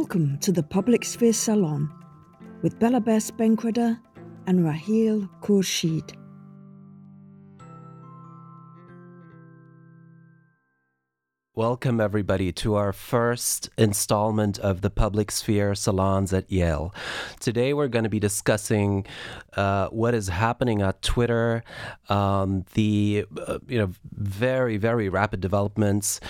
Welcome to the Public Sphere Salon with Belabbes Benkredda and Raheel Khursheed. Welcome, everybody, to our first installment of the Public Sphere Salons at Yale. Today, we're going to be discussing uh, what is happening at Twitter, um, the uh, you know very very rapid developments,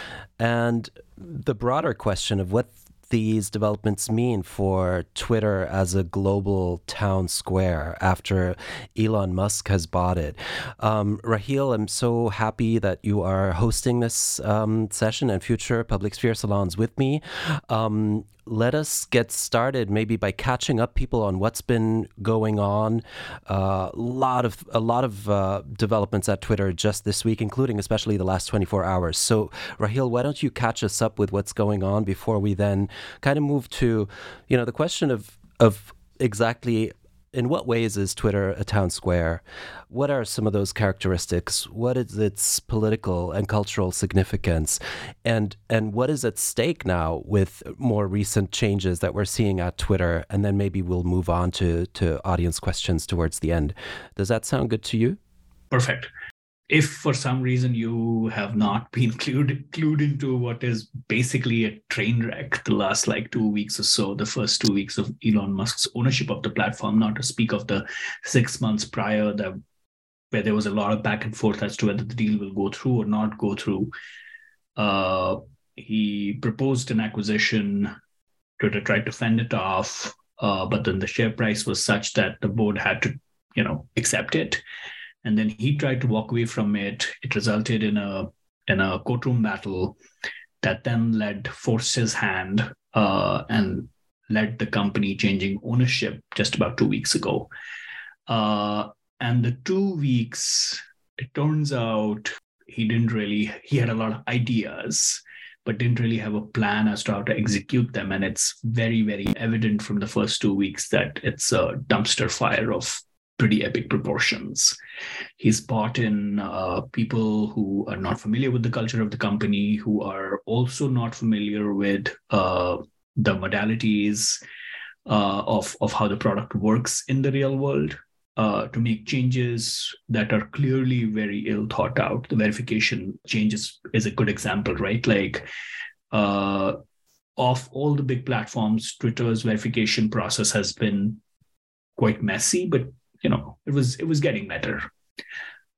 and the broader question of what these developments mean for Twitter as a global town square after Elon Musk has bought it. Um, Raheel, I'm so happy that you are hosting this um, session and future Public Sphere Salons with me. Um, let us get started maybe by catching up people on what's been going on. A uh, lot of a lot of uh, developments at Twitter just this week, including especially the last 24 hours. So, Raheel, why don't you catch us up with what's going on before we then kind of move to, you know, the question of of exactly in what ways is Twitter a town square? What are some of those characteristics? What is its political and cultural significance? And and what is at stake now with more recent changes that we're seeing at Twitter? And then maybe we'll move on to, to audience questions towards the end. Does that sound good to you? Perfect if for some reason you have not been clued, clued into what is basically a train wreck the last like two weeks or so, the first two weeks of Elon Musk's ownership of the platform, not to speak of the six months prior that where there was a lot of back and forth as to whether the deal will go through or not go through. Uh, he proposed an acquisition. Twitter tried to fend it off, uh, but then the share price was such that the board had to, you know, accept it and then he tried to walk away from it. It resulted in a in a courtroom battle that then led forced his hand uh, and led the company changing ownership just about two weeks ago. Uh, and the two weeks, it turns out he didn't really. He had a lot of ideas, but didn't really have a plan as to how to execute them. And it's very, very evident from the first two weeks that it's a dumpster fire of pretty epic proportions. He's brought in uh, people who are not familiar with the culture of the company, who are also not familiar with uh, the modalities uh, of, of how the product works in the real world. Uh, to make changes that are clearly very ill thought out. The verification changes is a good example, right? Like, uh, of all the big platforms, Twitter's verification process has been quite messy, but you know it was it was getting better.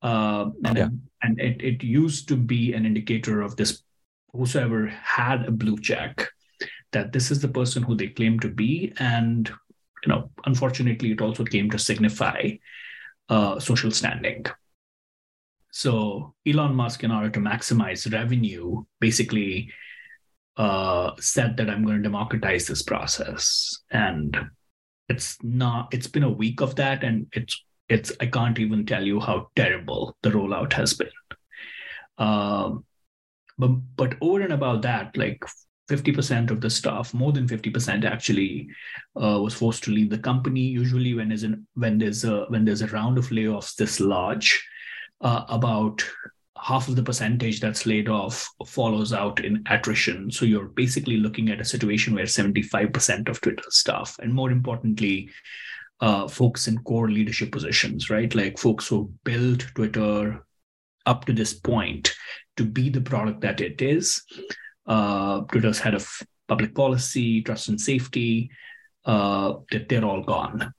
Uh, and yeah. and it, it used to be an indicator of this whosoever had a blue check that this is the person who they claim to be. And you know unfortunately it also came to signify uh, social standing. So elon musk in order to maximize revenue basically uh, said that i'm going to democratize this process. And it's not it's been a week of that and it's it's i can't even tell you how terrible the rollout has been. Um, but but over and about that like 50% of the staff more than 50% actually uh, was forced to leave the company. Usually when there's when there's a when there's a round of layoffs this large uh, about half of the percentage that's laid off follows out in attrition. So you're basically looking at a situation where 75% of Twitter staff, and more importantly, uh, folks in core leadership positions, right? Like folks who built Twitter up to this point to be the product that it is. Uh, Twitter's head of public policy, trust and safety, uh, that they're all gone.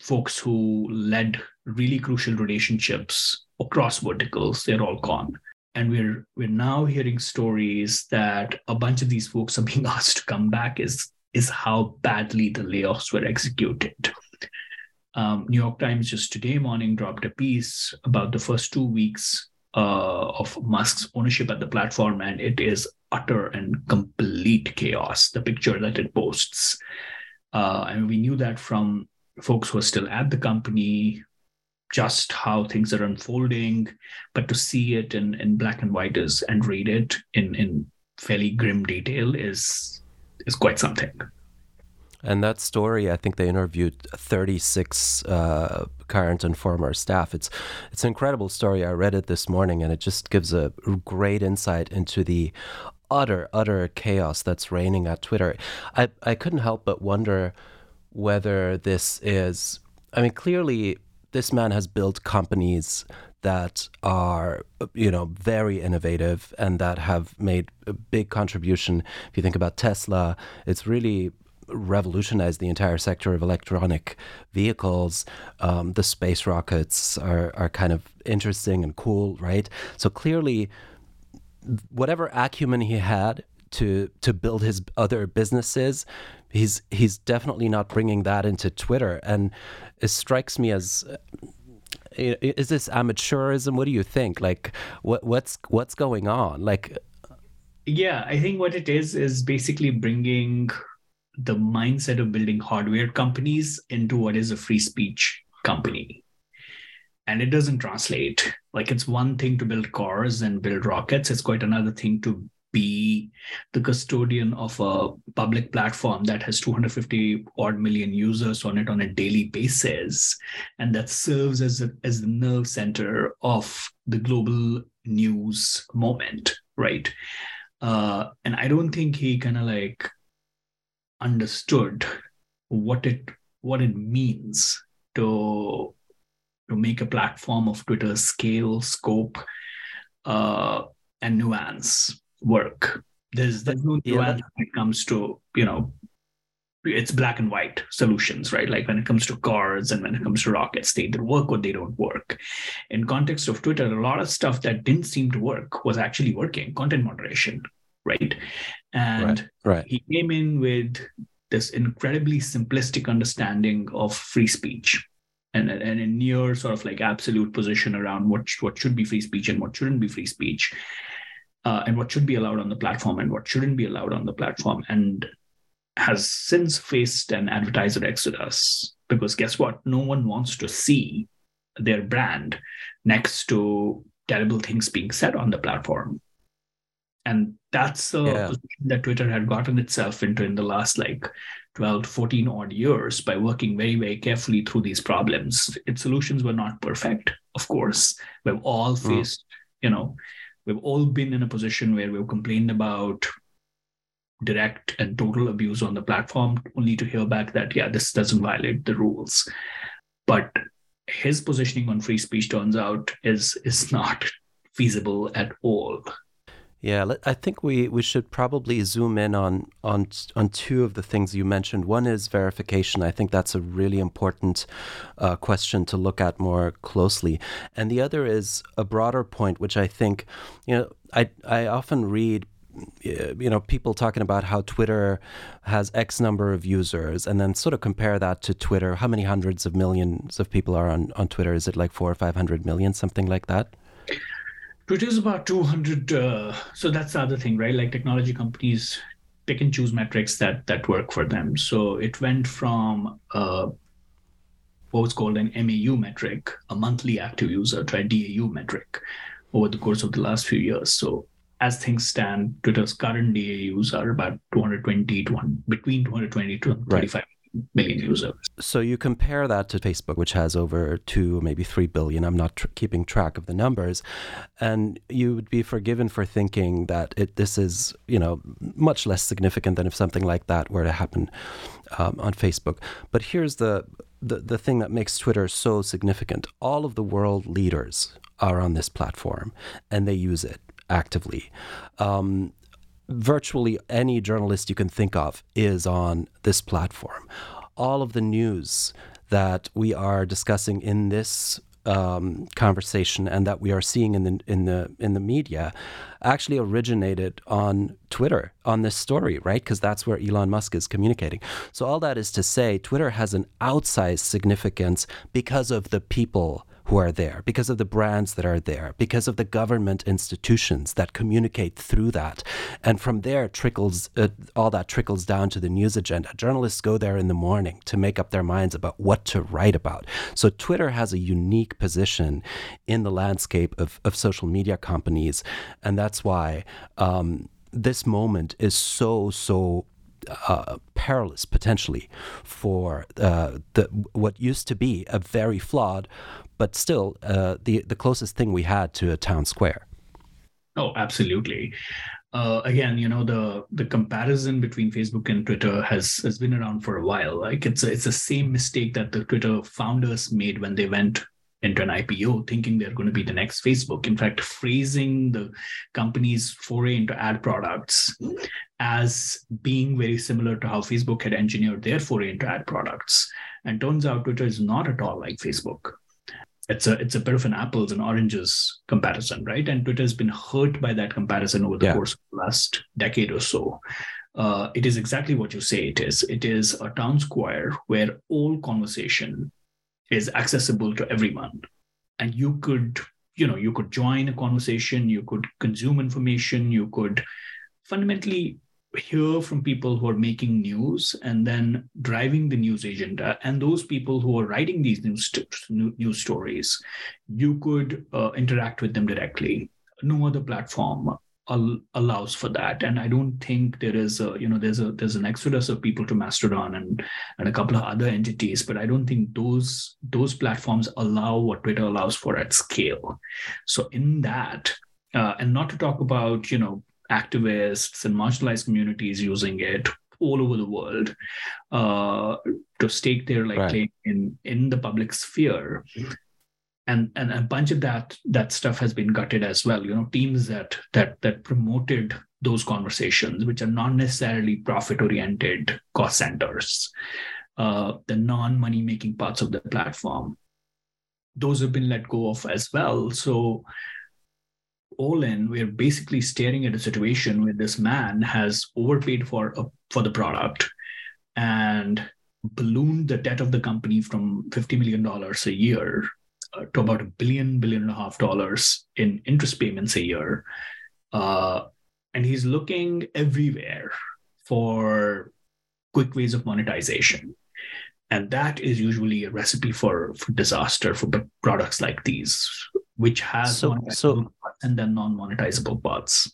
Folks who led really crucial relationships across verticals, they're all gone. And we're we're now hearing stories that a bunch of these folks are being asked to come back is is how badly the layoffs were executed. Um, New York Times just today morning dropped a piece about the first two weeks uh, of Musk's ownership at the platform, and it is utter and complete chaos. The picture that it posts, uh, and we knew that from folks who are still at the company, just how things are unfolding, but to see it in, in black and white is and read it in, in fairly grim detail is is quite something. And that story, I think they interviewed 36 uh, current and former staff. It's it's an incredible story. I read it this morning, and it just gives a great insight into the utter, utter chaos that's reigning at Twitter. I, I couldn't help but wonder whether this is, I mean, clearly this man has built companies that are, you know, very innovative and that have made a big contribution. If you think about Tesla, it's really revolutionized the entire sector of electronic vehicles. Um, the space rockets are, are kind of interesting and cool, right? So clearly, whatever acumen he had to to build his other businesses, he's he's definitely not bringing that into Twitter, and it strikes me as. Uh, is this amateurism? What do you think? Like, what what's what's going on? Like, yeah, I think what it is is basically bringing the mindset of building hardware companies into what is a free speech company. And it doesn't translate. Like it's one thing to build cars and build rockets, it's quite another thing to be the custodian of a public platform that has 250 odd million users on it on a daily basis and that serves as, a, as the nerve center of the global news moment right? Uh, and i don't think he kind of like understood what it what it means to to make a platform of twitter scale, scope, uh, and nuance work. There's there's no nuance yeah. when it comes to you know it's black and white solutions, right? Like when it comes to cars and when it comes to rockets, they either work or they don't work. In context of Twitter, a lot of stuff that didn't seem to work was actually working. Content moderation, right? And right, right. he came in with this incredibly simplistic understanding of free speech and, and a near sort of like absolute position around what, what should be free speech and what shouldn't be free speech. Uh, and what should be allowed on the platform and what shouldn't be allowed on the platform, and has since faced an advertiser exodus because guess what? No one wants to see their brand next to terrible things being said on the platform and that's the yeah. position that twitter had gotten itself into in the last like 12 to 14 odd years by working very very carefully through these problems its solutions were not perfect of course we've all hmm. faced mm. you know we've all been in a position where we've complained about direct and total abuse on the platform only to hear back that yeah this doesn't violate the rules. But his positioning on free speech turns out is is not feasible at all yeah, I think we, we should probably zoom in on, on on two of the things you mentioned. One is verification. I think that's a really important uh, question to look at more closely, and the other is a broader point, which I think, you know, I I often read you know people talking about how twitter has x number of users and then sort of compare that to twitter how many hundreds of millions of people are on, on twitter is it like four or five hundred million something like that Twitter is about 200. Uh, so that's the other thing, right? Like technology companies pick and choose metrics that that work for them. So it went from uh, what was called an MAU metric, a monthly active user, to a DAU metric over the course of the last few years. So as things stand, Twitter's current DAUs are about 220 to one, between 220 to 35 right million users. So you compare that to Facebook, which has over two, maybe three billion. I'm not tr- keeping track of the numbers, and you would be forgiven for thinking that it, this is, you know, much less significant than if something like that were to happen um, on Facebook. But here's the, the the thing that makes Twitter so significant: all of the world leaders are on this platform, and they use it actively. Um, virtually any journalist you can think of is on this platform. All of the news that we are discussing in this um, conversation and that we are seeing in the in the in the media actually originated on Twitter on this story, right? Because that's where Elon Musk is communicating. So all that is to say, Twitter has an outsized significance because of the people who are there, because of the brands that are there, because of the government institutions that communicate through that. And from there, trickles uh, all that trickles down to the news agenda. Journalists go there in the morning to make up their minds about what to write about. So Twitter has a unique position in the landscape of, of social media companies. And that's why um, this moment is so, so uh, perilous potentially for uh, the what used to be a very flawed but still uh, the the closest thing we had to a town square. Oh, absolutely. uh, again, you know, the the comparison between Facebook and Twitter has has been around for a while. Like it's a, it's the same mistake that the Twitter founders made when they went into an IPO, thinking they're going to be the next Facebook. In fact, phrasing the company's foray into ad products as being very similar to how Facebook had engineered their foray into ad products. And turns out Twitter is not at all like Facebook it's a it's a bit of an apples and oranges comparison, right? And Twitter has been hurt by that comparison over the yeah. course of the last decade or so. Uh, it is exactly what you say it is. It is a town square where all conversation is accessible to everyone, and you could you know you could join a conversation, you could consume information, you could fundamentally hear from people who are making news and then driving the news agenda. And those people who are writing these news, news stories you could uh, interact with them directly. No other platform al- allows for that and i don't think there is a you know there's a there's an exodus of people to mastodon and and a couple of other entities but i don't think those those platforms allow what twitter allows for at scale so in that uh, and not to talk about you know activists and marginalized communities using it all over the world uh, to stake their like right. claim in in the public sphere and and a bunch of that that stuff has been gutted as well you know teams that that that promoted those conversations which are not necessarily profit oriented cost centers uh, the non money making parts of the platform. Those have been let go of as well. So all in, we're basically staring at a situation where this man has overpaid for a, for the product and ballooned the debt of the company from $50 million a year to about a billion, billion and a half dollars in interest payments a year. Uh, and he's looking everywhere for quick ways of monetization. And that is usually a recipe for, for disaster for products like these, which has so, so and then non-monetizable parts.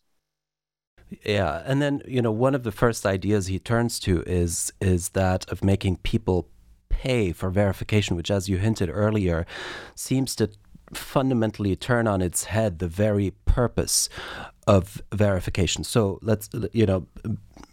Yeah, and then you know one of the first ideas he turns to is is that of making people pay for verification, which, as you hinted earlier, seems to fundamentally turn on its head the very purpose of verification. So let's you know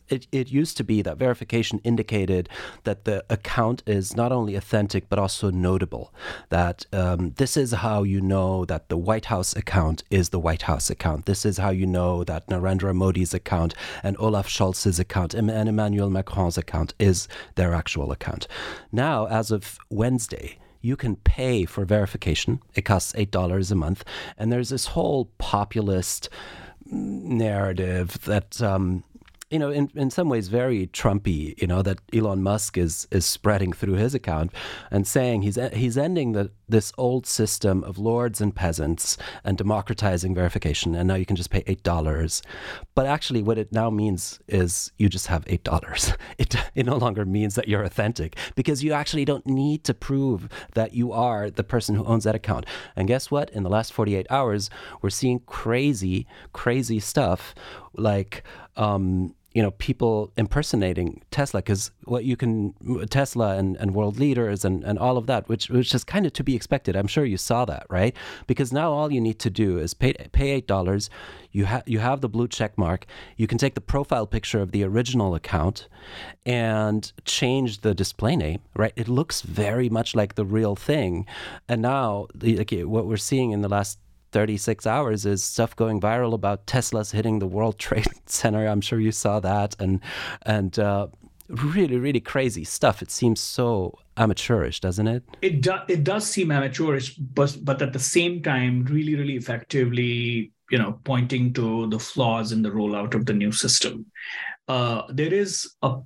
it, it used to be that verification indicated that the account is not only authentic but also notable. That um, this is how you know that the White House account is the White House account. This is how you know that Narendra Modi's account and Olaf Scholz's account and Emmanuel Macron's account is their actual account. Now, as of Wednesday, you can pay for verification. It costs $8 a month. And there's this whole populist narrative that um, you know, in, in some ways very Trumpy, you know, that Elon Musk is is spreading through his account and saying he's he's ending the, this old system of lords and peasants and democratizing verification, and now you can just pay eight dollars. But actually, what it now means is you just have eight dollars. It it no longer means that you're authentic because you actually don't need to prove that you are the person who owns that account. And guess what? In the last 48 hours, we're seeing crazy, crazy stuff like. Um, you know people impersonating Tesla because what you can Tesla and, and world leaders and, and all of that which which is kind of to be expected. I'm sure you saw that right? Because now all you need to do is pay pay eight dollars. You have you have the blue check mark. You can take the profile picture of the original account and change the display name right? It looks very much like the real thing. And now like what we're seeing in the last 36 hours is stuff going viral about Tesla's hitting the World Trade Center. I'm sure you saw that, and and uh, really, really crazy stuff. It seems so amateurish, doesn't it? It does. It does seem amateurish, but but at the same time, really, really effectively, you know, pointing to the flaws in the rollout of the new system. Uh, there is a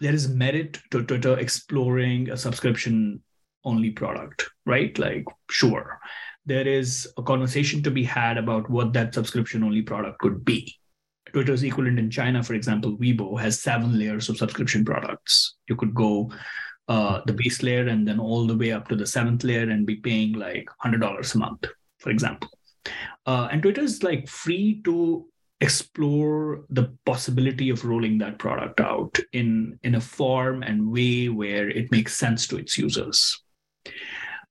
there is merit to Twitter exploring a subscription only product, right? Like, sure there is a conversation to be had about what that subscription only product could be. Twitter's equivalent in China, for example, Weibo has seven layers of subscription products. You could go uh, the base layer and then all the way up to the seventh layer and be paying like $100 a month, for example. Uh, and Twitter is like free to explore the possibility of rolling that product out in, in a form and way where it makes sense to its users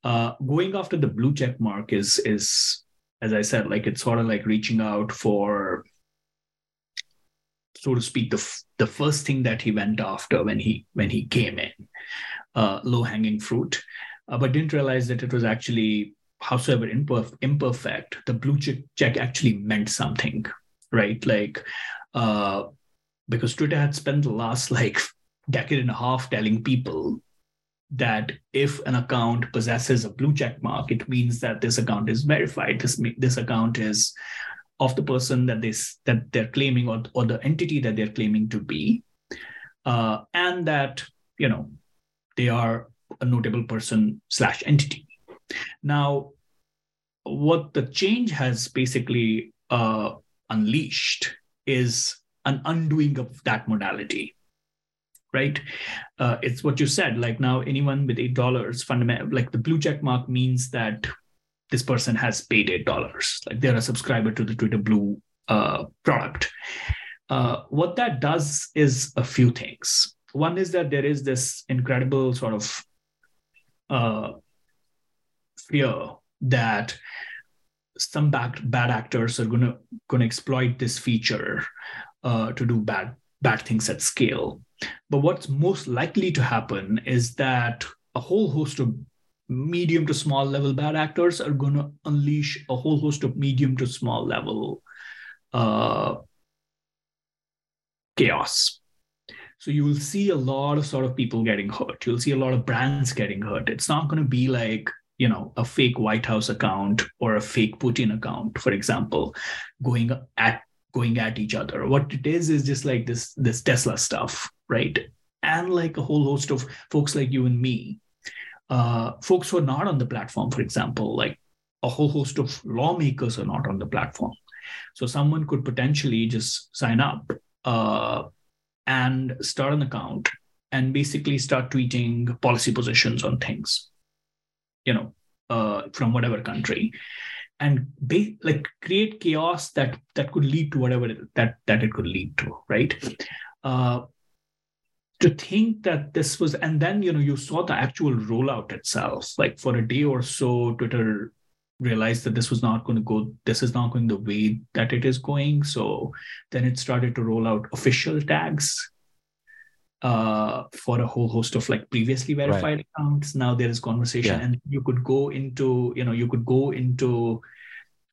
uh, going after the blue check mark is is as I said, like it's sort of like reaching out for so to speak, the the first thing that he went after when he when he came in, uh, low hanging fruit, uh, but didn't realize that it was actually, howsoever imperf- imperfect, the blue check, check actually meant something, right? Like, uh, because Twitter had spent the last like decade and a half telling people that if an account possesses a blue check mark, it means that this account is verified. This this account is of the person that this that they're claiming or, or the entity that they're claiming to be, uh, and that you know they are a notable person slash entity. Now, what the change has basically uh, unleashed is an undoing of that modality right? Uh, it's what you said. Like now, anyone with eight dollars, fundamental, like the blue check mark means that this person has paid eight dollars. Like they're a subscriber to the Twitter Blue uh, product. Uh, what that does is a few things. One is that there is this incredible sort of uh, fear that some bad, bad actors are gonna gonna exploit this feature uh, to do bad bad things at scale. But what's most likely to happen is that a whole host of medium to small level bad actors are going to unleash a whole host of medium to small level uh, chaos. So you will see a lot of sort of people getting hurt. You'll see a lot of brands getting hurt. It's not going to be like you know a fake White House account or a fake Putin account, for example, going at going at each other. What it is is just like this this Tesla stuff, right? And like a whole host of folks like you and me, uh, folks who are not on the platform, for example, like a whole host of lawmakers are not on the platform. So someone could potentially just sign up uh, and start an account and basically start tweeting policy positions on things, you know, uh, from whatever country and be, like create chaos that that could lead to whatever it, that that it could lead to right uh, to think that this was and then you know you saw the actual rollout itself like for a day or so twitter realized that this was not going to go this is not going the way that it is going so then it started to roll out official tags uh, for a whole host of like previously verified right. accounts. Now there is conversation, yeah. and you could go into you know you could go into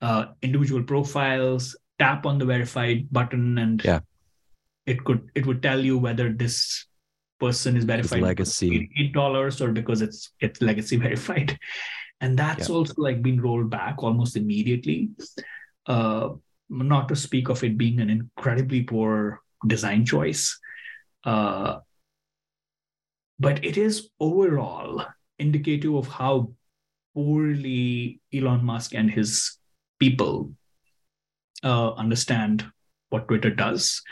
uh, individual profiles, tap on the verified button, and yeah. it could it would tell you whether this person is verified legacy eight dollars or because it's it's legacy verified, and that's yeah. also like been rolled back almost immediately. Uh, not to speak of it being an incredibly poor design choice uh, but it is overall indicative of how poorly Elon Musk and his people uh, understand what Twitter does,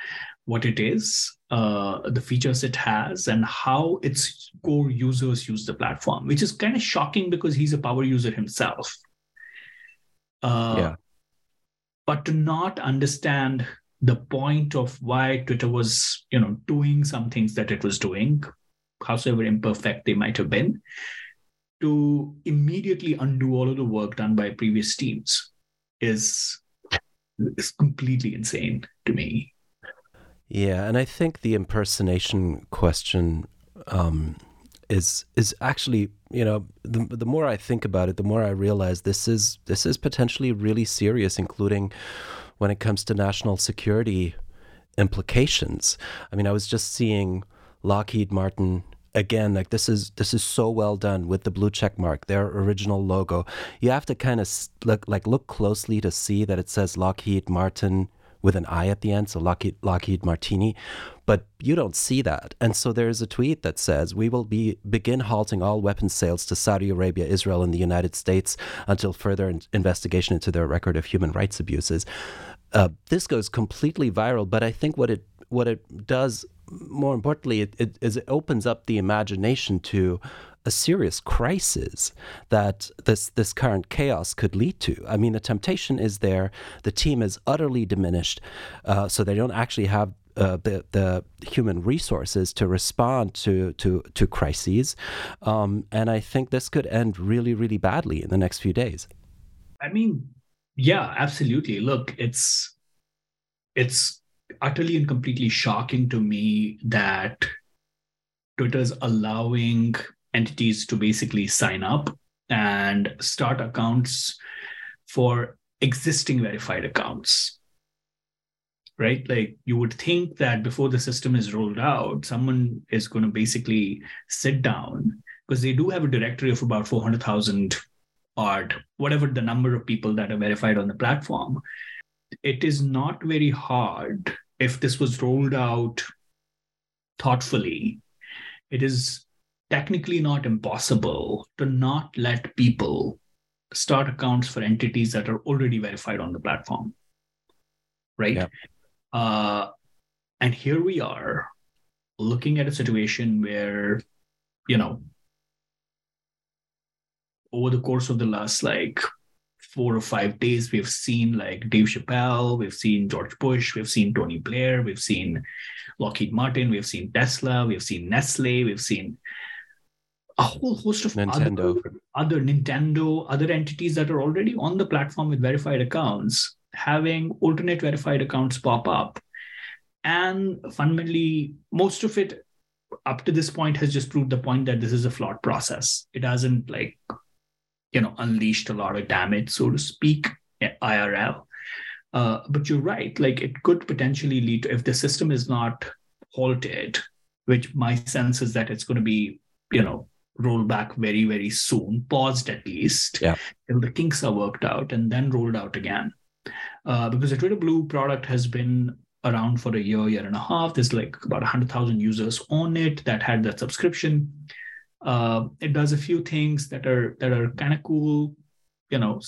what it is, uh, the features it has, and how its core users use the platform, which is kind of shocking because he's a power user himself. Uh, yeah. But to not understand the point of why Twitter was, you know, doing some things that it was doing, howsoever imperfect they might have been, to immediately undo all of the work done by previous teams is is completely insane to me. Yeah, and I think the impersonation question um, is is actually you know the the more I think about it, the more I realize this is this is potentially really serious, including when it comes to national security implications. I mean, I was just seeing Lockheed Martin again like this is this is so well done with the blue check mark their original logo you have to kind of look like look closely to see that it says lockheed martin with an i at the end so lockheed lockheed martini. But you don't see that. And so there's a tweet that says we will be begin halting all weapons sales to saudi arabia israel and the united states until further in- investigation into their record of human rights abuses. Uh, this goes completely viral, but I think what it what it does more importantly it, it, is it opens up the imagination to a serious crisis that this this current chaos could lead to. I mean, the temptation is there. The team is utterly diminished, uh, so they don't actually have uh, the the human resources to respond to to to crises, um, and I think this could end really really badly in the next few days. I mean, yeah, absolutely. Look, it's it's utterly and completely shocking to me that Twitter's allowing entities to basically sign up and start accounts for existing verified accounts. Right? Like you would think that before the system is rolled out, someone is going to basically sit down because they do have a directory of about 400,000 odd, whatever the number of people that are verified on the platform. It is not very hard if this was rolled out thoughtfully. It is technically not impossible to not let people start accounts for entities that are already verified on the platform. Right? Yeah. Uh, and here we are looking at a situation where, you know, over the course of the last like four or five days, we've seen like Dave Chappelle, we've seen George Bush, we've seen Tony Blair, we've seen Lockheed Martin, we've seen Tesla, we've seen Nestle, we've seen a whole host of Nintendo. Other, other Nintendo, other entities that are already on the platform with verified accounts, having alternate verified accounts pop up. And fundamentally, most of it up to this point has just proved the point that this is a flawed process. It hasn't like, you know, unleashed a lot of damage, so to speak, IRL. Uh, but you're right, like it could potentially lead to if the system is not halted, which my sense is that it's going to be, you know, rolled back very, very soon, paused at least yeah. till the kinks are worked out, and then rolled out again. Uh, because the Twitter Blue product has been around for a year, year and a half. There's like about 100,000 users on it that had that subscription. Uh, it does a few things that are that are kind of cool. You know,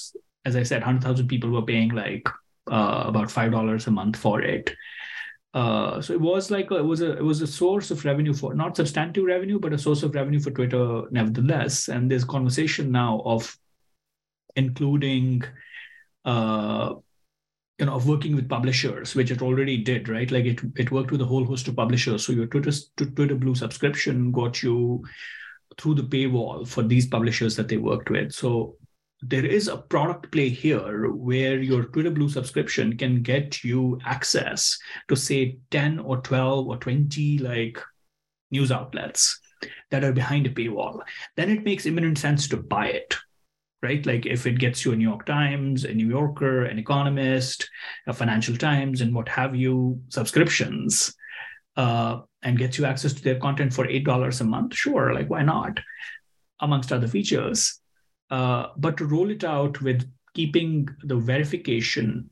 as I said, 100,000 people were paying like uh, about five dollars a month for it. Uh, so it was like a, it was a it was a source of revenue for not substantive revenue, but a source of revenue for Twitter nevertheless. And there's conversation now of including, uh, you know, of working with publishers, which it already did, right? Like it it worked with a whole host of publishers. So your Twitter Twitter Blue subscription got you through the paywall for these publishers that they worked with. So there is a product play here where your Twitter Blue subscription can get you access to say 10 or 12 or 20 like news outlets that are behind a paywall. Then it makes imminent sense to buy it, right? Like if it gets you a New York Times, a New Yorker, an Economist, a Financial Times, and what have you subscriptions, uh, and gets you access to their content for $8 a month, sure, like why not? Amongst other features uh, but to roll it out with keeping the verification,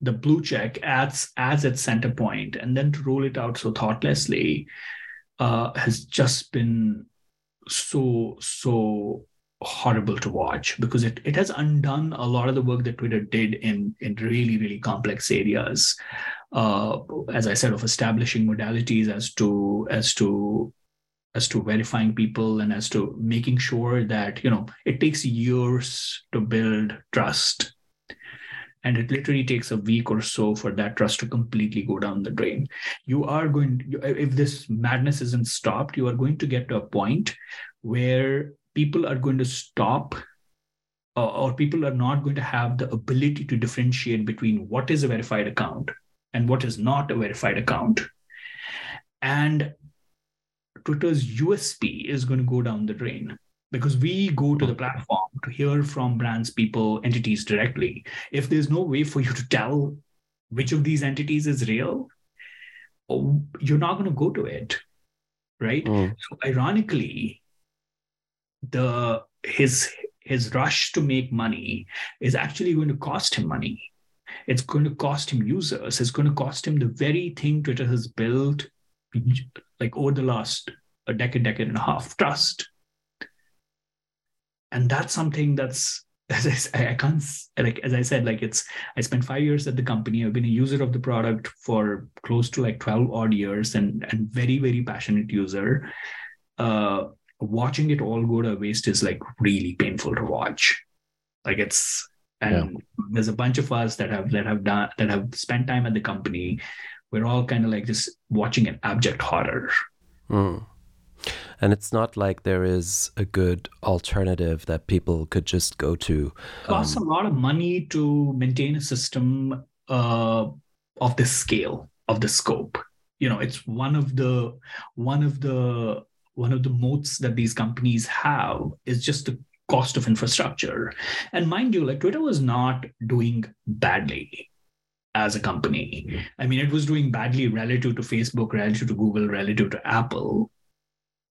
the blue check as as its center point, and then to roll it out so thoughtlessly uh, has just been so so horrible to watch because it, it has undone a lot of the work that Twitter did in in really really complex areas. Uh, as I said, of establishing modalities as to as to as to verifying people and as to making sure that you know it takes years to build trust. And it literally takes a week or so for that trust to completely go down the drain. You are going if this madness isn't stopped you are going to get to a point where people are going to stop or people are not going to have the ability to differentiate between what is a verified account and what is not a verified account. And Twitter's USP is going to go down the drain because we go to the platform to hear from brands, people, entities directly. If there's no way for you to tell which of these entities is real, oh, you're not going to go to it, right? Mm. So ironically, the his his rush to make money is actually going to cost him money. It's going to cost him users. It's going to cost him the very thing Twitter has built like over the last a decade, decade and a half, trust. And that's something that's as I, I can't like as I said, like it's I spent five years at the company. I've been a user of the product for close to like 12 odd years and and very, very passionate user. Uh watching it all go to waste is like really painful to watch. Like it's and yeah. there's a bunch of us that have that have done that have spent time at the company we're all kind of like just watching an abject horror. Mm. And it's not like there is a good alternative that people could just go to. It costs um, a lot of money to maintain a system uh, of this scale, of the scope. You know, it's one of the one of the one of the moats that these companies have is just the cost of infrastructure. And mind you, like Twitter was not doing badly as a company. I mean, it was doing badly relative to Facebook, relative to Google, relative to Apple,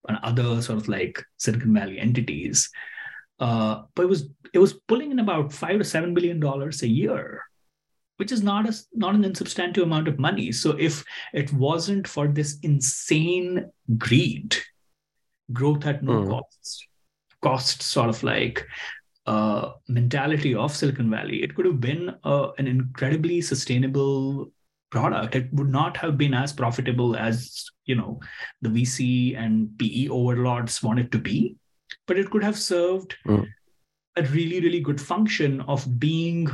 and other sort of like Silicon Valley entities. Uh, but it was it was pulling in about five to seven billion dollars a year, which is not a not an insubstantial amount of money. So if it wasn't for this insane greed, growth at no mm. cost, cost sort of like uh, mentality of Silicon Valley, it could have been uh, an incredibly sustainable product. It would not have been as profitable as you know the VC and PE overlords want it to be, but it could have served mm. a really really good function of being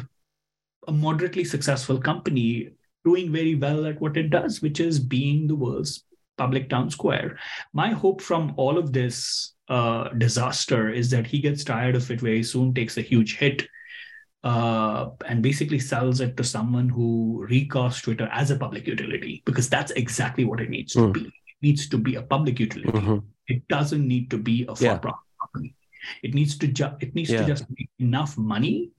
a moderately successful company doing very well at what it does, which is being the world's public town square. My hope from all of this uh, disaster is that he gets tired of it very soon, takes a huge hit, uh, and basically sells it to someone who recasts Twitter as a public utility, because that's exactly what it needs mm. to be. It needs to be a public utility. Mm-hmm. It doesn't need to be a for-profit yeah. company. It needs to ju- it needs yeah. to just make enough money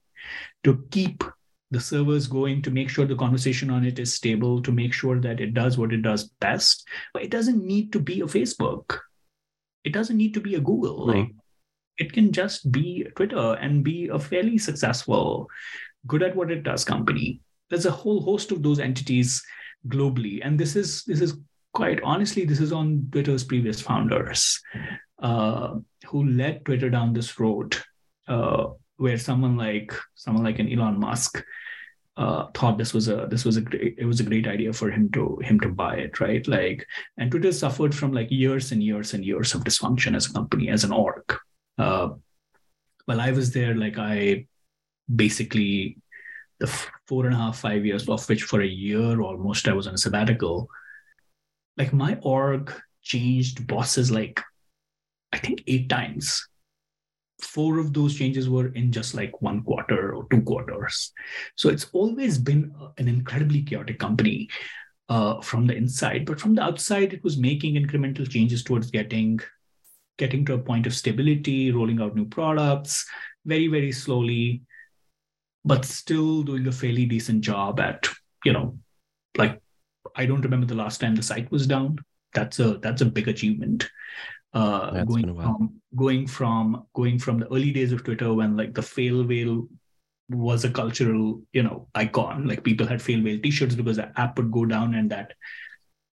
to keep the servers going to make sure the conversation on it is stable, to make sure that it does what it does best. But it doesn't need to be a Facebook. It doesn't need to be a Google. Mm-hmm. Like it can just be Twitter and be a fairly successful, good at what it does company. There's a whole host of those entities globally. And this is this is quite honestly, this is on Twitter's previous founders uh, who led Twitter down this road. Uh, where someone like someone like an Elon Musk uh, thought this was a this was a great it was a great idea for him to him to buy it right like and Twitter suffered from like years and years and years of dysfunction as a company as an org. Uh, while I was there, like I basically the four and a half five years of which for a year almost I was on a sabbatical. Like my org changed bosses like I think eight times four of those changes were in just like one quarter or two quarters. So it's always been an incredibly chaotic company uh, from the inside, but from the outside, it was making incremental changes towards getting getting to a point of stability, rolling out new products very very slowly, but still doing a fairly decent job at you know like I don't remember the last time the site was down. That's a that's a big achievement uh, going from going from going from the early days of Twitter when like the fail whale was a cultural you know icon. Like people had fail whale t-shirts because the app would go down and that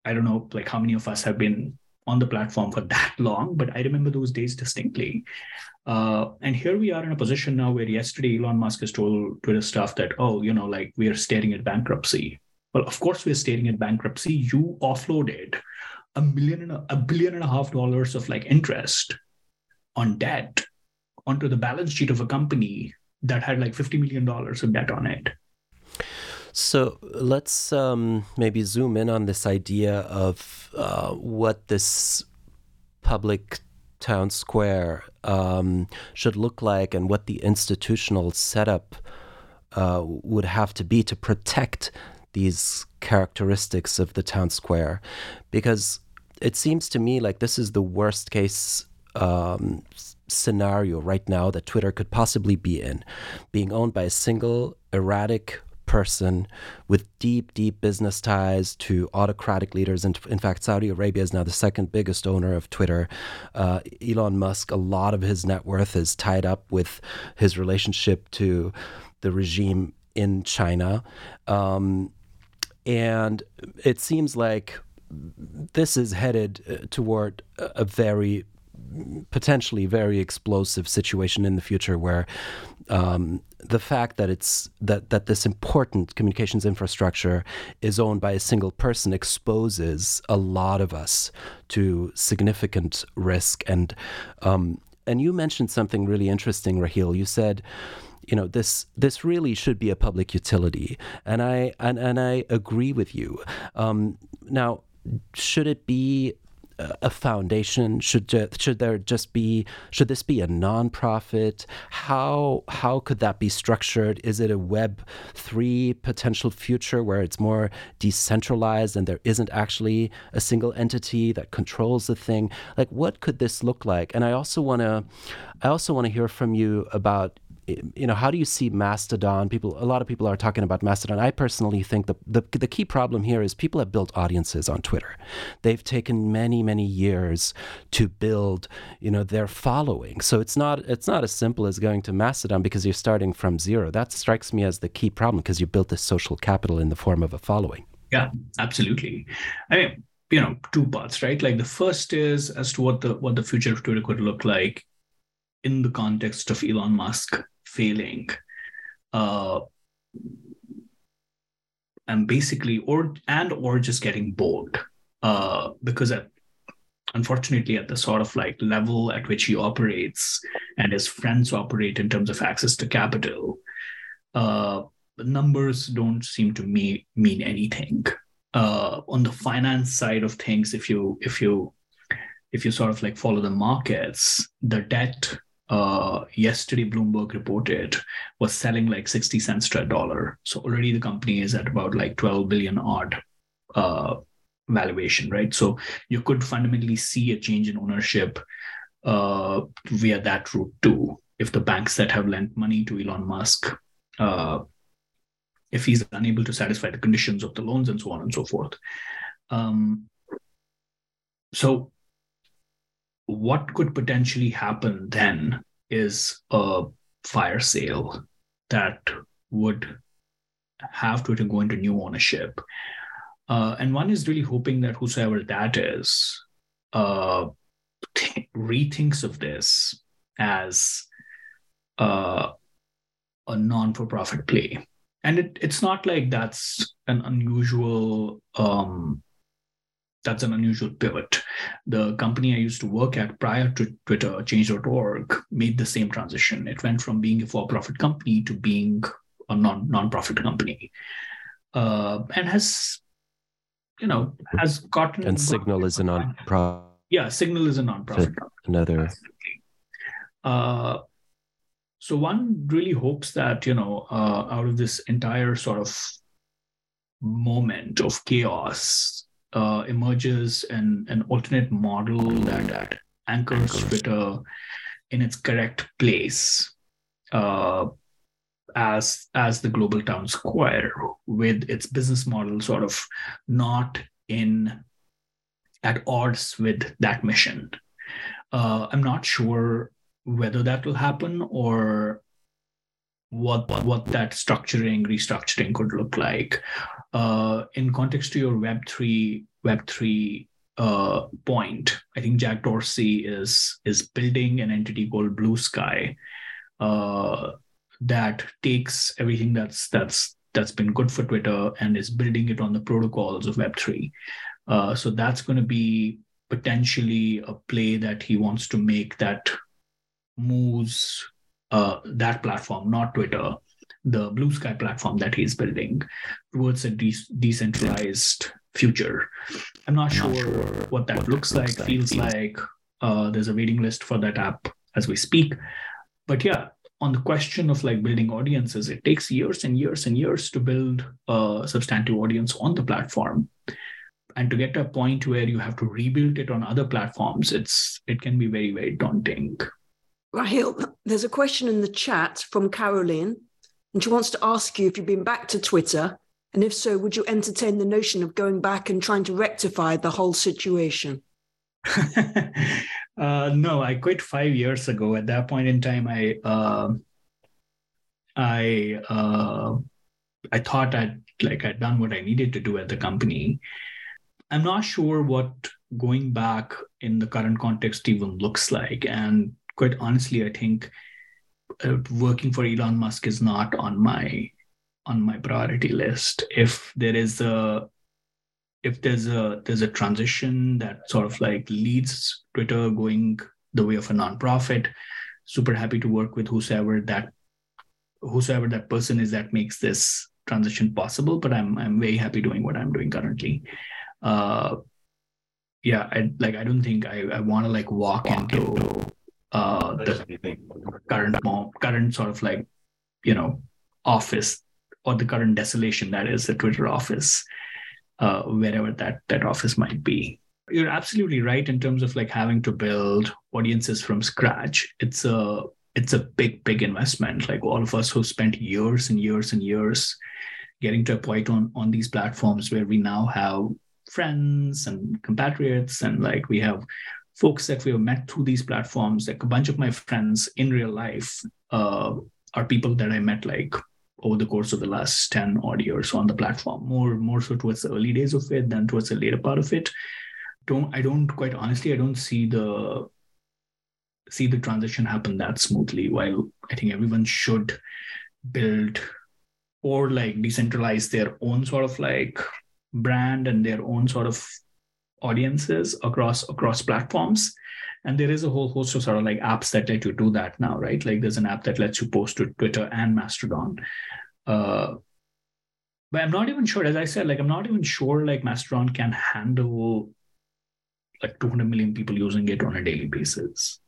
i don't know like how many of us have been on the platform for that long but i remember those days distinctly. Uh, and here we are in a position now where yesterday elon musk has told twitter stuff that oh you know like we are staring at bankruptcy. Well of course we're staring at bankruptcy. You offloaded a million and a, a billion and a half dollars of like interest on debt onto the balance sheet of a company that had like 50 million dollars of debt on it. So let's um, maybe zoom in on this idea of uh, what this public town square um, should look like and what the institutional setup uh, would have to be to protect these characteristics of the town square because it seems to me like this is the worst case um, scenario right now that Twitter could possibly be in, being owned by a single erratic person with deep, deep business ties to autocratic leaders. And in fact, Saudi Arabia is now the second biggest owner of Twitter. Uh, Elon Musk, a lot of his net worth is tied up with his relationship to the regime in China. Um, and it seems like this is headed uh, toward a very potentially very explosive situation in the future where um, the fact that it's that that this important communications infrastructure is owned by a single person exposes a lot of us to significant risk. And um, and you mentioned something really interesting Raheel. You said you know this this really should be a public utility and I and, and I agree with you um, now should it be a foundation? Should should there just be should this be a nonprofit? How how could that be structured? Is it a Web three potential future where it's more decentralized and there isn't actually a single entity that controls the thing? Like, what could this look like? And I also want to I also want to hear from you about you know, how do you see Mastodon? People, a lot of people are talking about Mastodon. I personally think the, the the key problem here is people have built audiences on Twitter. They've taken many many years to build, you know, their following. So it's not it's not as simple as going to Mastodon because you're starting from zero. That strikes me as the key problem because you built this social capital in the form of a following. Yeah, absolutely. I mean, you know, two parts, right? Like the first is as to what the what the future of Twitter could look like in the context of Elon Musk failing uh, and basically or and or just getting bored uh, because at, unfortunately at the sort of like level at which he operates and his friends operate in terms of access to capital uh, numbers don't seem to me, mean anything. Uh, on the finance side of things if you if you if you sort of like follow the markets the debt uh, yesterday Bloomberg reported was selling like 60 cents to a dollar. So already the company is at about like 12 billion odd uh, valuation, right? So you could fundamentally see a change in ownership uh, via that route too. If the banks that have lent money to Elon Musk, uh, if he's unable to satisfy the conditions of the loans and so on and so forth. Um, so what could potentially happen then is a fire sale that would have to go into new ownership. Uh, and one is really hoping that whosoever that is uh, th- rethinks of this as uh, a non for profit play. And it, it's not like that's an unusual um, that's an unusual pivot. The company I used to work at prior to Twitter, Change.org, made the same transition. It went from being a for-profit company to being a non non-profit company, uh, and has, you know, has gotten. And Signal is a non-profit. Yeah, Signal is a non-profit. Another. Uh, so one really hopes that you know, uh, out of this entire sort of moment of chaos uh, emerges an, an alternate model that, that anchors Twitter in its correct place uh, as as the global town square, with its business model sort of not in at odds with that mission. Uh, I'm not sure whether that will happen or what what that structuring restructuring could look like. Uh, in context to your web3 web3 uh, point i think jack dorsey is is building an entity called Bluesky uh, that takes everything that's that's that's been good for twitter and is building it on the protocols of web3 uh, so that's going to be potentially a play that he wants to make that moves uh, that platform, not Twitter, the Bluesky platform that he's building towards a de- decentralized future. I'm not, I'm sure, not sure, what that what looks, like, like, feels like. Uh, there's a waiting list for that app as we speak. But yeah, on the question of like building audiences, it takes years and years and years to build a substantive audience on the platform. And to get to a point where you have to rebuild it on other platforms, it's it can be very, very daunting. Raheel, there's a question in the chat from Caroline, and she wants to ask you if you've been back to Twitter, and if so, would you entertain the notion of going back and trying to rectify the whole situation? uh, no, I quit five years ago. At that point in time, I uh, I uh, I thought I'd like I'd done what I needed to do at the company. I'm not sure what going back in the current context even looks like, and quite honestly, I think uh, working for Elon Musk is not on my on my priority list. If there is a if there's a there's a transition that sort of like leads Twitter going the way of a nonprofit, super happy to work with whosoever that whosoever that person is that makes this transition possible. But I'm I'm very happy doing what I'm doing currently. Uh, yeah, I like I don't think I, I want to like walk into uh the current current sort of like you know office or the current desolation that is the Twitter office, uh, wherever that that office might be. You're absolutely right in terms of like having to build audiences from scratch. It's a it's a big big investment. Like all of us who spent years and years and years getting to a point on on these platforms where we now have friends and compatriots and like we have folks that we have met through these platforms like a bunch of my friends in real life uh, are people that i met like over the course of the last 10 odd years on the platform. More more so towards the early days of it than towards the later part of it. Don't i don't quite honestly i don't see the see the transition happen that smoothly while i think everyone should build or like decentralize their own sort of like brand and their own sort of audiences across across platforms. And there is a whole host of sort of like apps that let you do that now right? Like there's an app that lets you post to twitter and mastodon. Uh, but i'm not even sure as i said like i'm not even sure like mastodon can handle like 200 million people using it on a daily basis.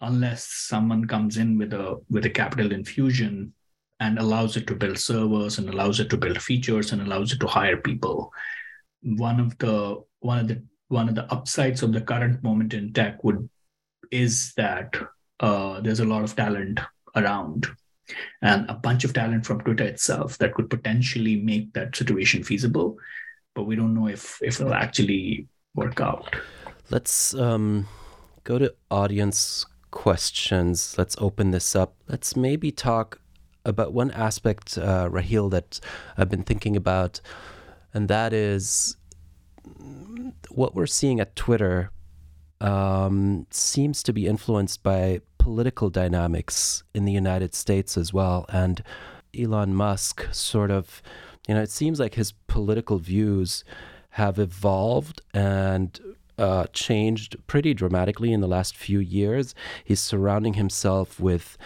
Unless someone comes in with a with a capital infusion and allows it to build servers and allows it to build features and allows it to hire people. One of the one of the one of the upsides of the current moment in tech would is that uh, there's a lot of talent around and a bunch of talent from Twitter itself that could potentially make that situation feasible. But we don't know if if it'll actually work out. Let's um, go to audience questions. Let's open this up. Let's maybe talk about one aspect, uh, Raheel, that I've been thinking about, and that is what we're seeing at Twitter um, seems to be influenced by political dynamics in the United States as well. And Elon Musk sort of, you know, it seems like his political views have evolved and uh, changed pretty dramatically in the last few years. He's surrounding himself with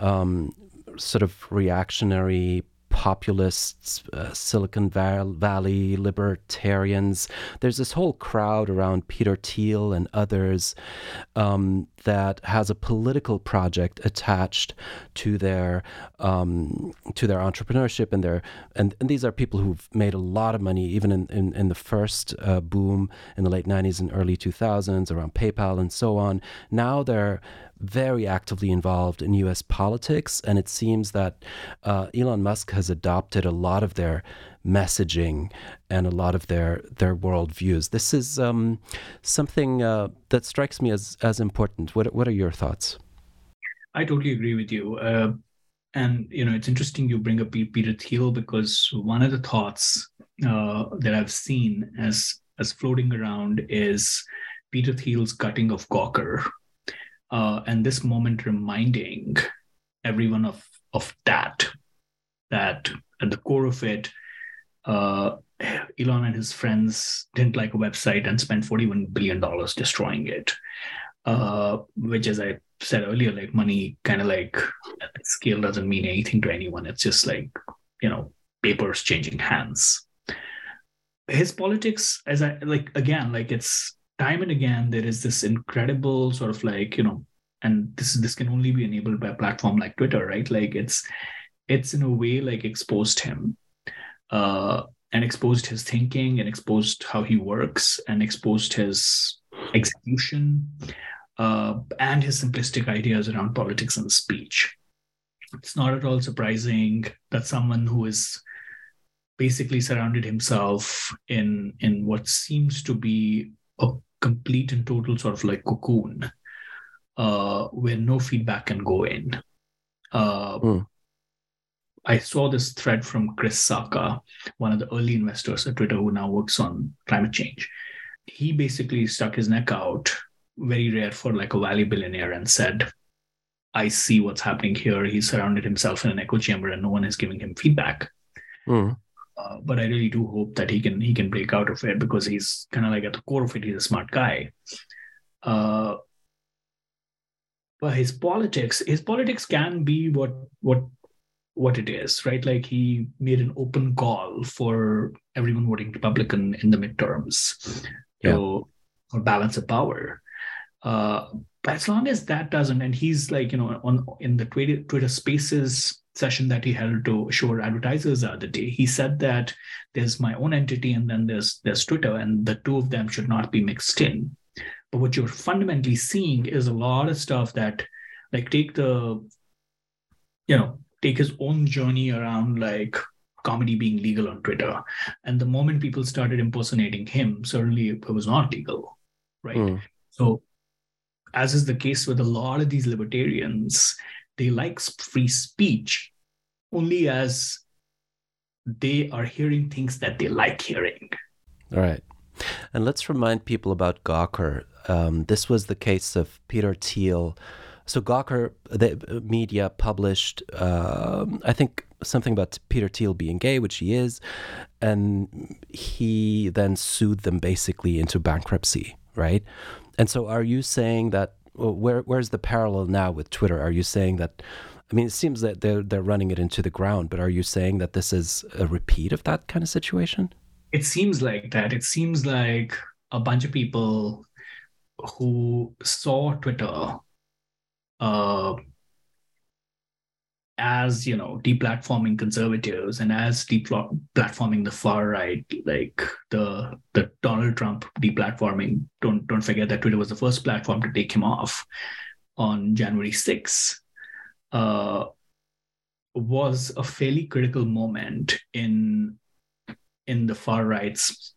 um, sort of reactionary populists, uh, Silicon Valley libertarians. There's this whole crowd around Peter Thiel and others um, that has a political project attached to their um, to their entrepreneurship and their and, and these are people who've made a lot of money even in in, in the first uh, boom in the late 90s and early 2000s around PayPal and so on. Now they're very actively involved in U.S. politics, and it seems that uh, Elon Musk has adopted a lot of their messaging and a lot of their their worldviews. This is um, something uh, that strikes me as as important. What what are your thoughts? I totally agree with you. Uh, and you know, it's interesting you bring up Peter Thiel because one of the thoughts uh, that I've seen as as floating around is Peter Thiel's cutting of Gawker uh, and this moment reminding everyone of of that that at the core of it uh, elon and his friends didn't like a website and spent 41 billion dollars destroying it. Uh, which as i said earlier like money kind of like scale doesn't mean anything to anyone. It's just like you know papers changing hands. His politics as i like again like it's time and again there is this incredible sort of like you know and this this can only be enabled by a platform like twitter right? Like it's it's in a way like exposed him uh and exposed his thinking and exposed how he works and exposed his execution uh, and his simplistic ideas around politics and speech. It's not at all surprising that someone who is basically surrounded himself in in what seems to be a complete and total sort of like cocoon uh, where no feedback can go in. Uh, mm. I saw this thread from Chris Sacca, one of the early investors at Twitter who now works on climate change. He basically stuck his neck out, very rare for like a valley billionaire, and said, I see what's happening here. He surrounded himself in an echo chamber and no one is giving him feedback. Mm. Uh, but I really do hope that he can he can break out of it because he's kind of like at the core of it, he's a smart guy. Uh, but his politics, his politics can be what what what it is, right? Like he made an open call for everyone voting Republican in the midterms. Yeah. So or balance of power. Uh, but as long as that doesn't, and he's like, you know, on in the Twitter, Twitter Spaces session that he held to show advertisers the other day, he said that there's my own entity and then there's there's Twitter, and the two of them should not be mixed in. But what you're fundamentally seeing is a lot of stuff that, like, take the, you know, take his own journey around like comedy being legal on Twitter. And the moment people started impersonating him, certainly it was not legal, right? Mm. So, as is the case with a lot of these libertarians, they like free speech only as they are hearing things that they like hearing. All right. And let's remind people about Gawker. Um, this was the case of Peter Thiel. So Gawker, the media published, uh, I think, something about Peter Thiel being gay, which he is, and he then sued them basically into bankruptcy, right? And so, are you saying that? Well, where where's the parallel now with Twitter? Are you saying that? I mean, it seems that they're they're running it into the ground, but are you saying that this is a repeat of that kind of situation? It seems like that. It seems like a bunch of people who saw Twitter uh, as you know deplatforming conservatives and as deplatforming the far right like the the donald trump deplatforming don't don't forget that twitter was the first platform to take him off on january 6th uh, was a fairly critical moment in in the far rights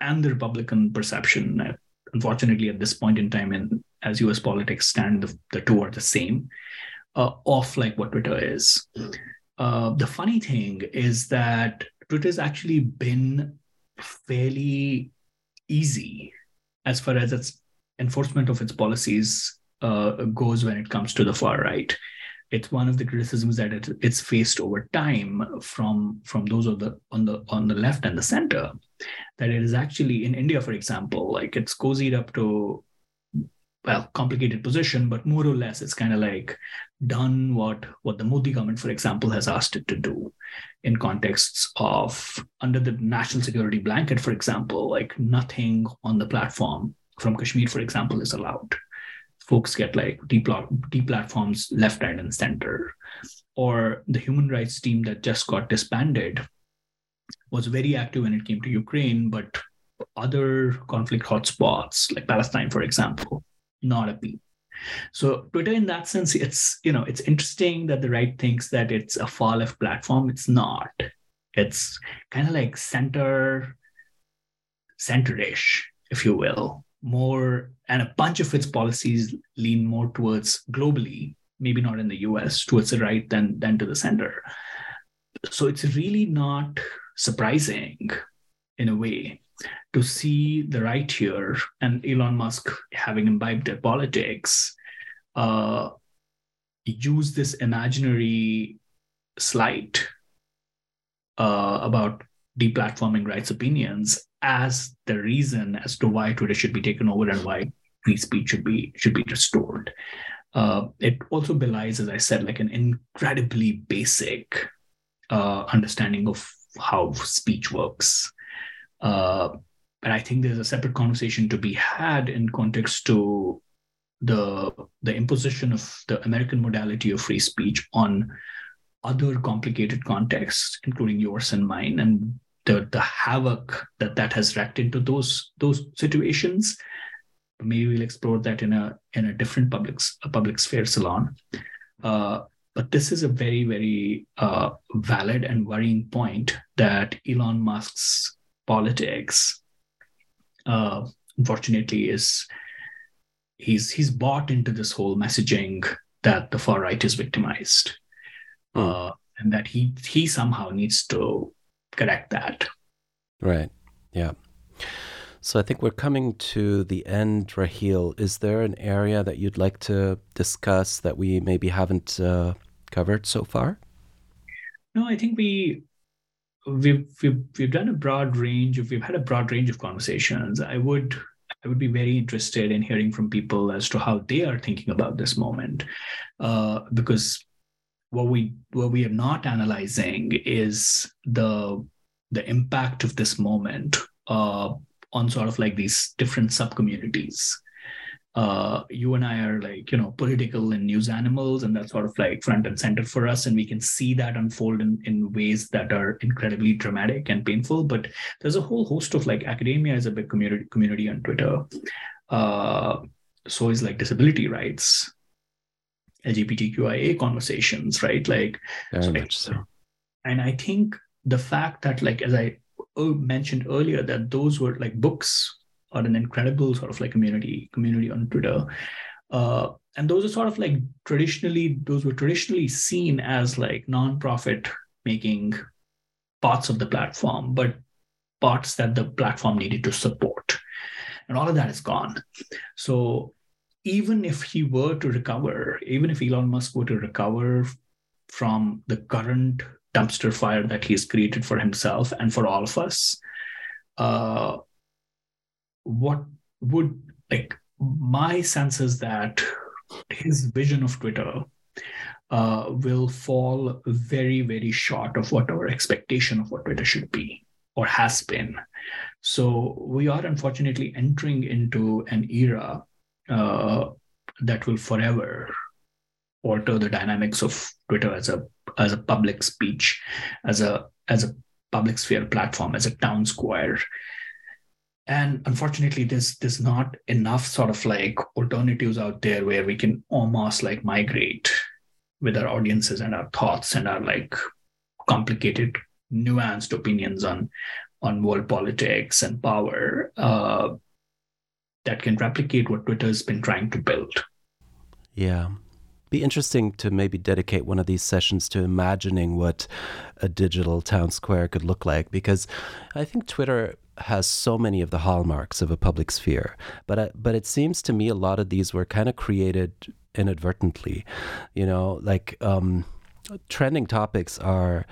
and the republican perception unfortunately at this point in time in as us politics stand the, the two are the same uh, off like what Twitter is. Uh, the funny thing is that Twitter has actually been fairly easy as far as its enforcement of its policies uh, goes when it comes to the far right. It's one of the criticisms that it, it's faced over time from from those of the on the on the left and the center, that it is actually in India, for example, like it's cozied up to well complicated position, but more or less it's kind of like done what what the Modi government, for example, has asked it to do in contexts of under the national security blanket, for example, like nothing on the platform from Kashmir, for example, is allowed. Folks get like deplatforms left, right, and center. Or the human rights team that just got disbanded was very active when it came to Ukraine, but other conflict hotspots like Palestine, for example, not a peep. So Twitter, in that sense, it's you know it's interesting that the right thinks that it's a far left platform. It's not. It's kind of like center, centerish, if you will, more, and a bunch of its policies lean more towards globally, maybe not in the U.S. towards the right than than to the center. So it's really not surprising, in a way, to see the right here and Elon Musk having imbibed their politics uh, use this imaginary slight uh, about deplatforming rights opinions as the reason as to why Twitter should be taken over and why free speech should be should be restored. Uh, it also belies, as I said, like an incredibly basic uh, understanding of how speech works. Uh, but I think there's a separate conversation to be had in context to the the imposition of the American modality of free speech on other complicated contexts, including yours and mine, and the the havoc that that has wreaked into those those situations. Maybe we'll explore that in a in a different public a public sphere salon. Uh, but this is a very very uh, valid and worrying point that Elon Musk's politics uh, unfortunately is he's he's bought into this whole messaging that the far right is victimized uh, and that he he somehow needs to correct that right yeah so I think we're coming to the end, Raheel. Is there an area that you'd like to discuss that we maybe haven't uh, covered so far? No, I think we we've, we've we've done a broad range of we've had a broad range of conversations. I would I would be very interested in hearing from people as to how they are thinking about this moment, uh, because what we what we are not analyzing is the the impact of this moment uh, on sort of like these different sub communities uh, you and I are like, you know, political and news animals, and that's sort of like front and center for us. And we can see that unfold in, in ways that are incredibly dramatic and painful. But there's a whole host of like academia is a big community community on Twitter. Uh, so is like disability rights, LGBTQIA conversations, right? Like, very much so. And I think the fact that, like, as I oh, mentioned earlier, that those were like books are an incredible sort of like community community on Twitter. Uh, and those are sort of like traditionally those were traditionally seen as like non-profit making parts of the platform, but parts that the platform needed to support. And all of that is gone. So even if he were to recover, even if Elon Musk were to recover from the current dumpster fire that he's created for himself and for all of us, uh, what would like my sense is that his vision of Twitter uh, will fall very, very short of what our expectation of what Twitter should be or has been. So we are unfortunately entering into an era uh, that will forever alter the dynamics of Twitter as a as a public speech, as a as a public sphere platform, as a town square, and unfortunately there's there's not enough sort of like alternatives out there where we can almost like migrate with our audiences and our thoughts and our like complicated nuanced opinions on on world politics and power uh, that can replicate what twitter's been trying to build. Yeah. Be interesting to maybe dedicate one of these sessions to imagining what a digital town square could look like because i think twitter has so many of the hallmarks of a public sphere. But uh, but it seems to me a lot of these were kind of created inadvertently. You know, like um, trending topics are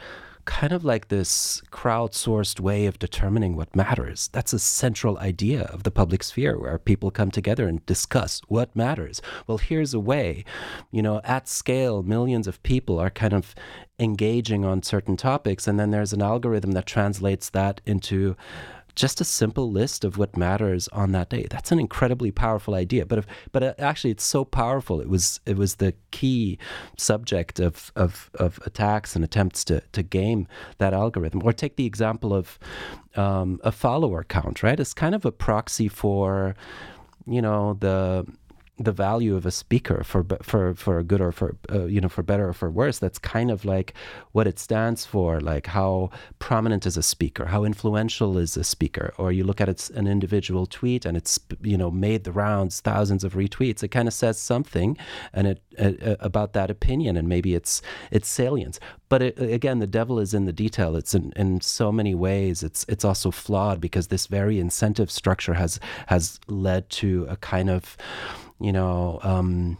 kind of like this crowdsourced way of determining what matters. That's a central idea of the public sphere where people come together and discuss what matters. Well, here's a way, you know, at scale, millions of people are kind of engaging on certain topics, and then there's an algorithm that translates that into just a simple list of what matters on that day. That's an incredibly powerful idea. But if, but uh, actually, it's so powerful. It was it was the key subject of of, of attacks and attempts to to game that algorithm. Or take the example of um, a follower count. Right, it's kind of a proxy for you know the the value of a speaker for for for good or for uh, you know for better or for worse that's kind of like what it stands for like how prominent is a speaker how influential is a speaker or you look at it's an individual tweet and it's you know made the rounds thousands of retweets it kind of says something and it uh, about that opinion and maybe it's it's salience but it, again the devil is in the detail it's in, in so many ways it's it's also flawed because this very incentive structure has has led to a kind of you know, um,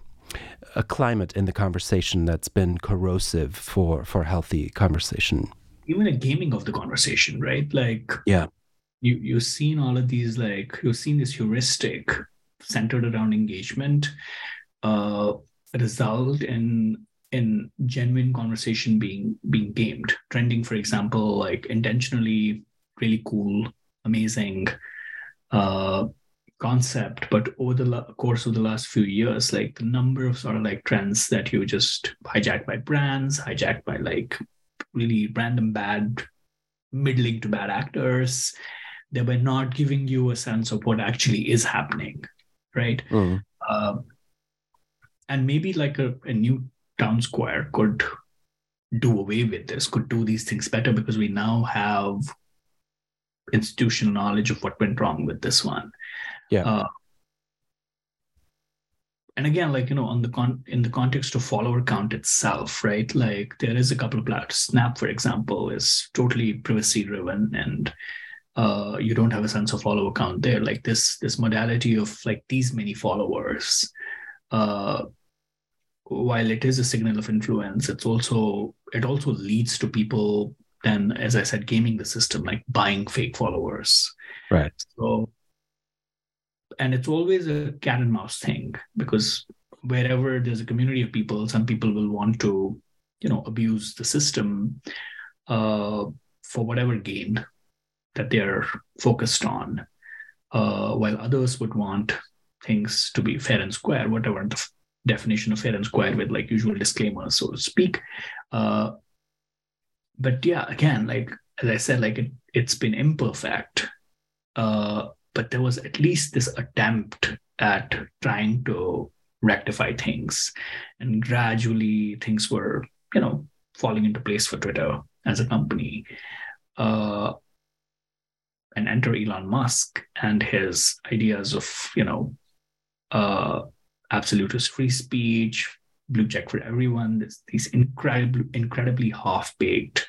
a climate in the conversation that's been corrosive for for healthy conversation. Even a gaming of the conversation, right? Like, yeah, you you've seen all of these, like you've seen this heuristic centered around engagement, uh, result in in genuine conversation being being gamed. Trending, for example, like intentionally really cool, amazing. Uh, concept but over the la- course of the last few years like the number of sort of like trends that you just hijacked by brands hijacked by like really random bad middling to bad actors they were not giving you a sense of what actually is happening right mm. and maybe like a, a new town square could do away with this could do these things better because we now have institutional knowledge of what went wrong with this one yeah. Uh, and again, like you know, on the con in the context of follower count itself, right? Like there is a couple of platforms. Snap, for example, is totally privacy driven, and uh, you don't have a sense of follower count there. Like this this modality of like these many followers, uh, while it is a signal of influence, it's also it also leads to people then, as I said, gaming the system, like buying fake followers. Right. So and it's always a cat and mouse thing because wherever there's a community of people some people will want to you know abuse the system uh, for whatever gain that they're focused on uh, while others would want things to be fair and square, whatever the f- definition of fair and square with like usual disclaimers, so to speak. Uh, but yeah, again, like as I said, like it, it's been imperfect. Uh, but there was at least this attempt at trying to rectify things. And gradually things were, you know, falling into place for Twitter as a company. Uh, and enter Elon Musk and his ideas of, you know, uh, absolutist free speech, blue check for everyone, this, these incredible, incredibly half-baked,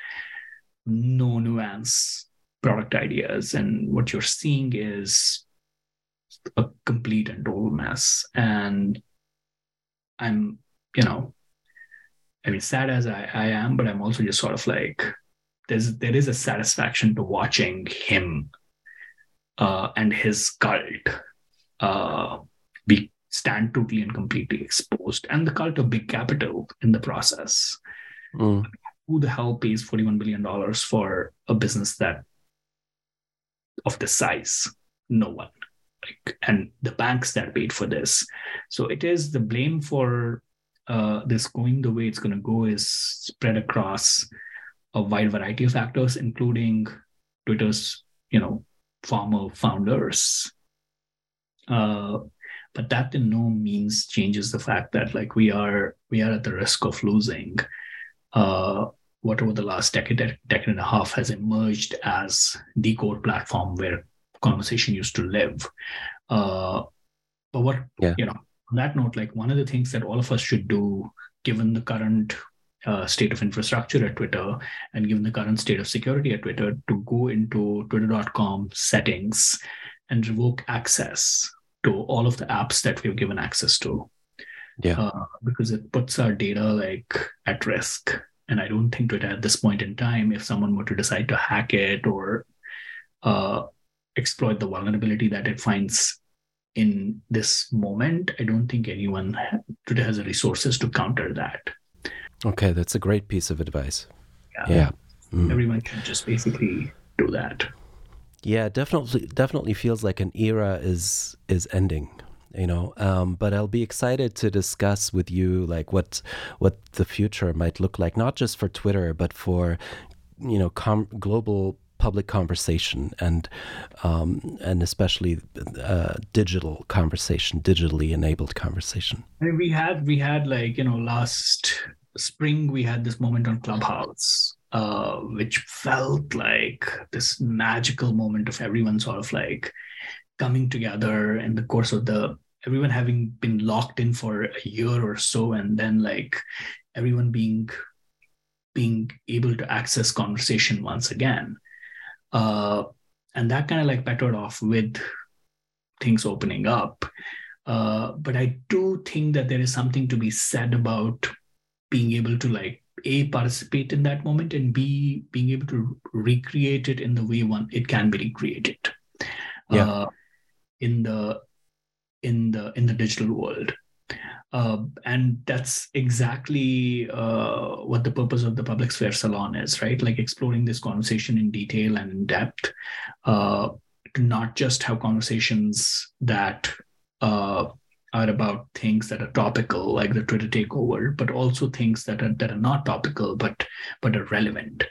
no nuance product ideas. And what you're seeing is a complete and total mess. And I'm, you know, I mean, sad as I, I am, but I'm also just sort of like, there's there is a satisfaction to watching him uh, and his cult uh, be stand totally and completely exposed, and the cult of big capital in the process. Mm. Who the hell pays forty-one billion dollars for a business that of the size? No one. Like, and the banks that paid for this. So it is the blame for uh, this going the way it's going to go is spread across a wide variety of actors including Twitter's, you know, former founders. Uh, but that in no means changes the fact that like we are we are at the risk of losing uh, what over the last decade decade and a half has emerged as the core platform where conversation used to live. Uh, but what Yeah. you know on that note, like one of the things that all of us should do, given the current uh, state of infrastructure at Twitter and given the current state of security at Twitter, to go into twitter.com settings and revoke access to all of the apps that we've given access to. Yeah. Uh, because it puts our data like at risk. And I don't think Twitter at this point in time, if someone were to decide to hack it or uh, exploit the vulnerability that it finds in this moment, I don't think anyone Twitter has the resources to counter that. Okay, that's a great piece of advice. Yeah. Yeah. Mm. Everyone can just basically do that. Yeah, definitely definitely feels like an era is is ending, you know. Um, but I'll be excited to discuss with you like what what the future might look like, not just for Twitter, but for you know com- global public conversation and um, and especially uh, digital conversation, digitally enabled conversation. Mean, we had we had like you know last spring we had this moment on Clubhouse, uh, which felt like this magical moment of everyone sort of like coming together in the course of the everyone having been locked in for a year or so, and then like everyone being being able to access conversation once again. Uh, and that kind of like petered off with things opening up. Uh, but I do think that there is something to be said about being able to like a participate in that moment and b being able to recreate it in the way one it can be recreated Yeah. uh, in the in the in the digital world uh, and that's exactly uh, what the purpose of the public sphere salon is right like exploring this conversation in detail and in depth uh, to not just have conversations that uh, are about things that are topical, like the Twitter takeover, but also things that are that are not topical but but are relevant,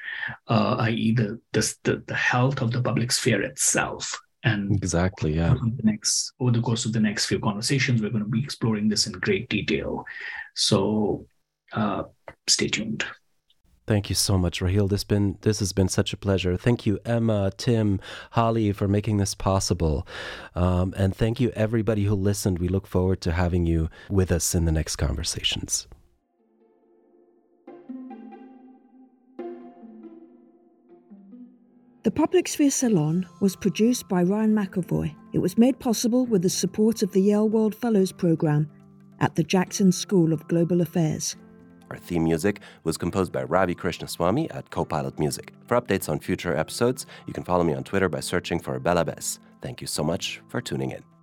uh, i.e., the, the the health of the public sphere itself. And Exactly. Yeah. over the next over the course of the next few conversations, we're going to be exploring this in great detail. So uh, stay tuned. Thank you so much, Raheel. This been this has been such a pleasure. Thank you, Emma, Tim, Holly, for making this possible, um, and thank you everybody who listened. We look forward to having you with us in the next conversations. The Public Sphere Salon was produced by Ryan McAvoy. It was made possible with the support of the Yale World Fellows Program at the Jackson School of Global Affairs. Our theme music was composed by Ravi Krishnaswamy at Copilot Music. For updates on future episodes, you can follow me on Twitter by searching for Belabbes. Thank you so much for tuning in.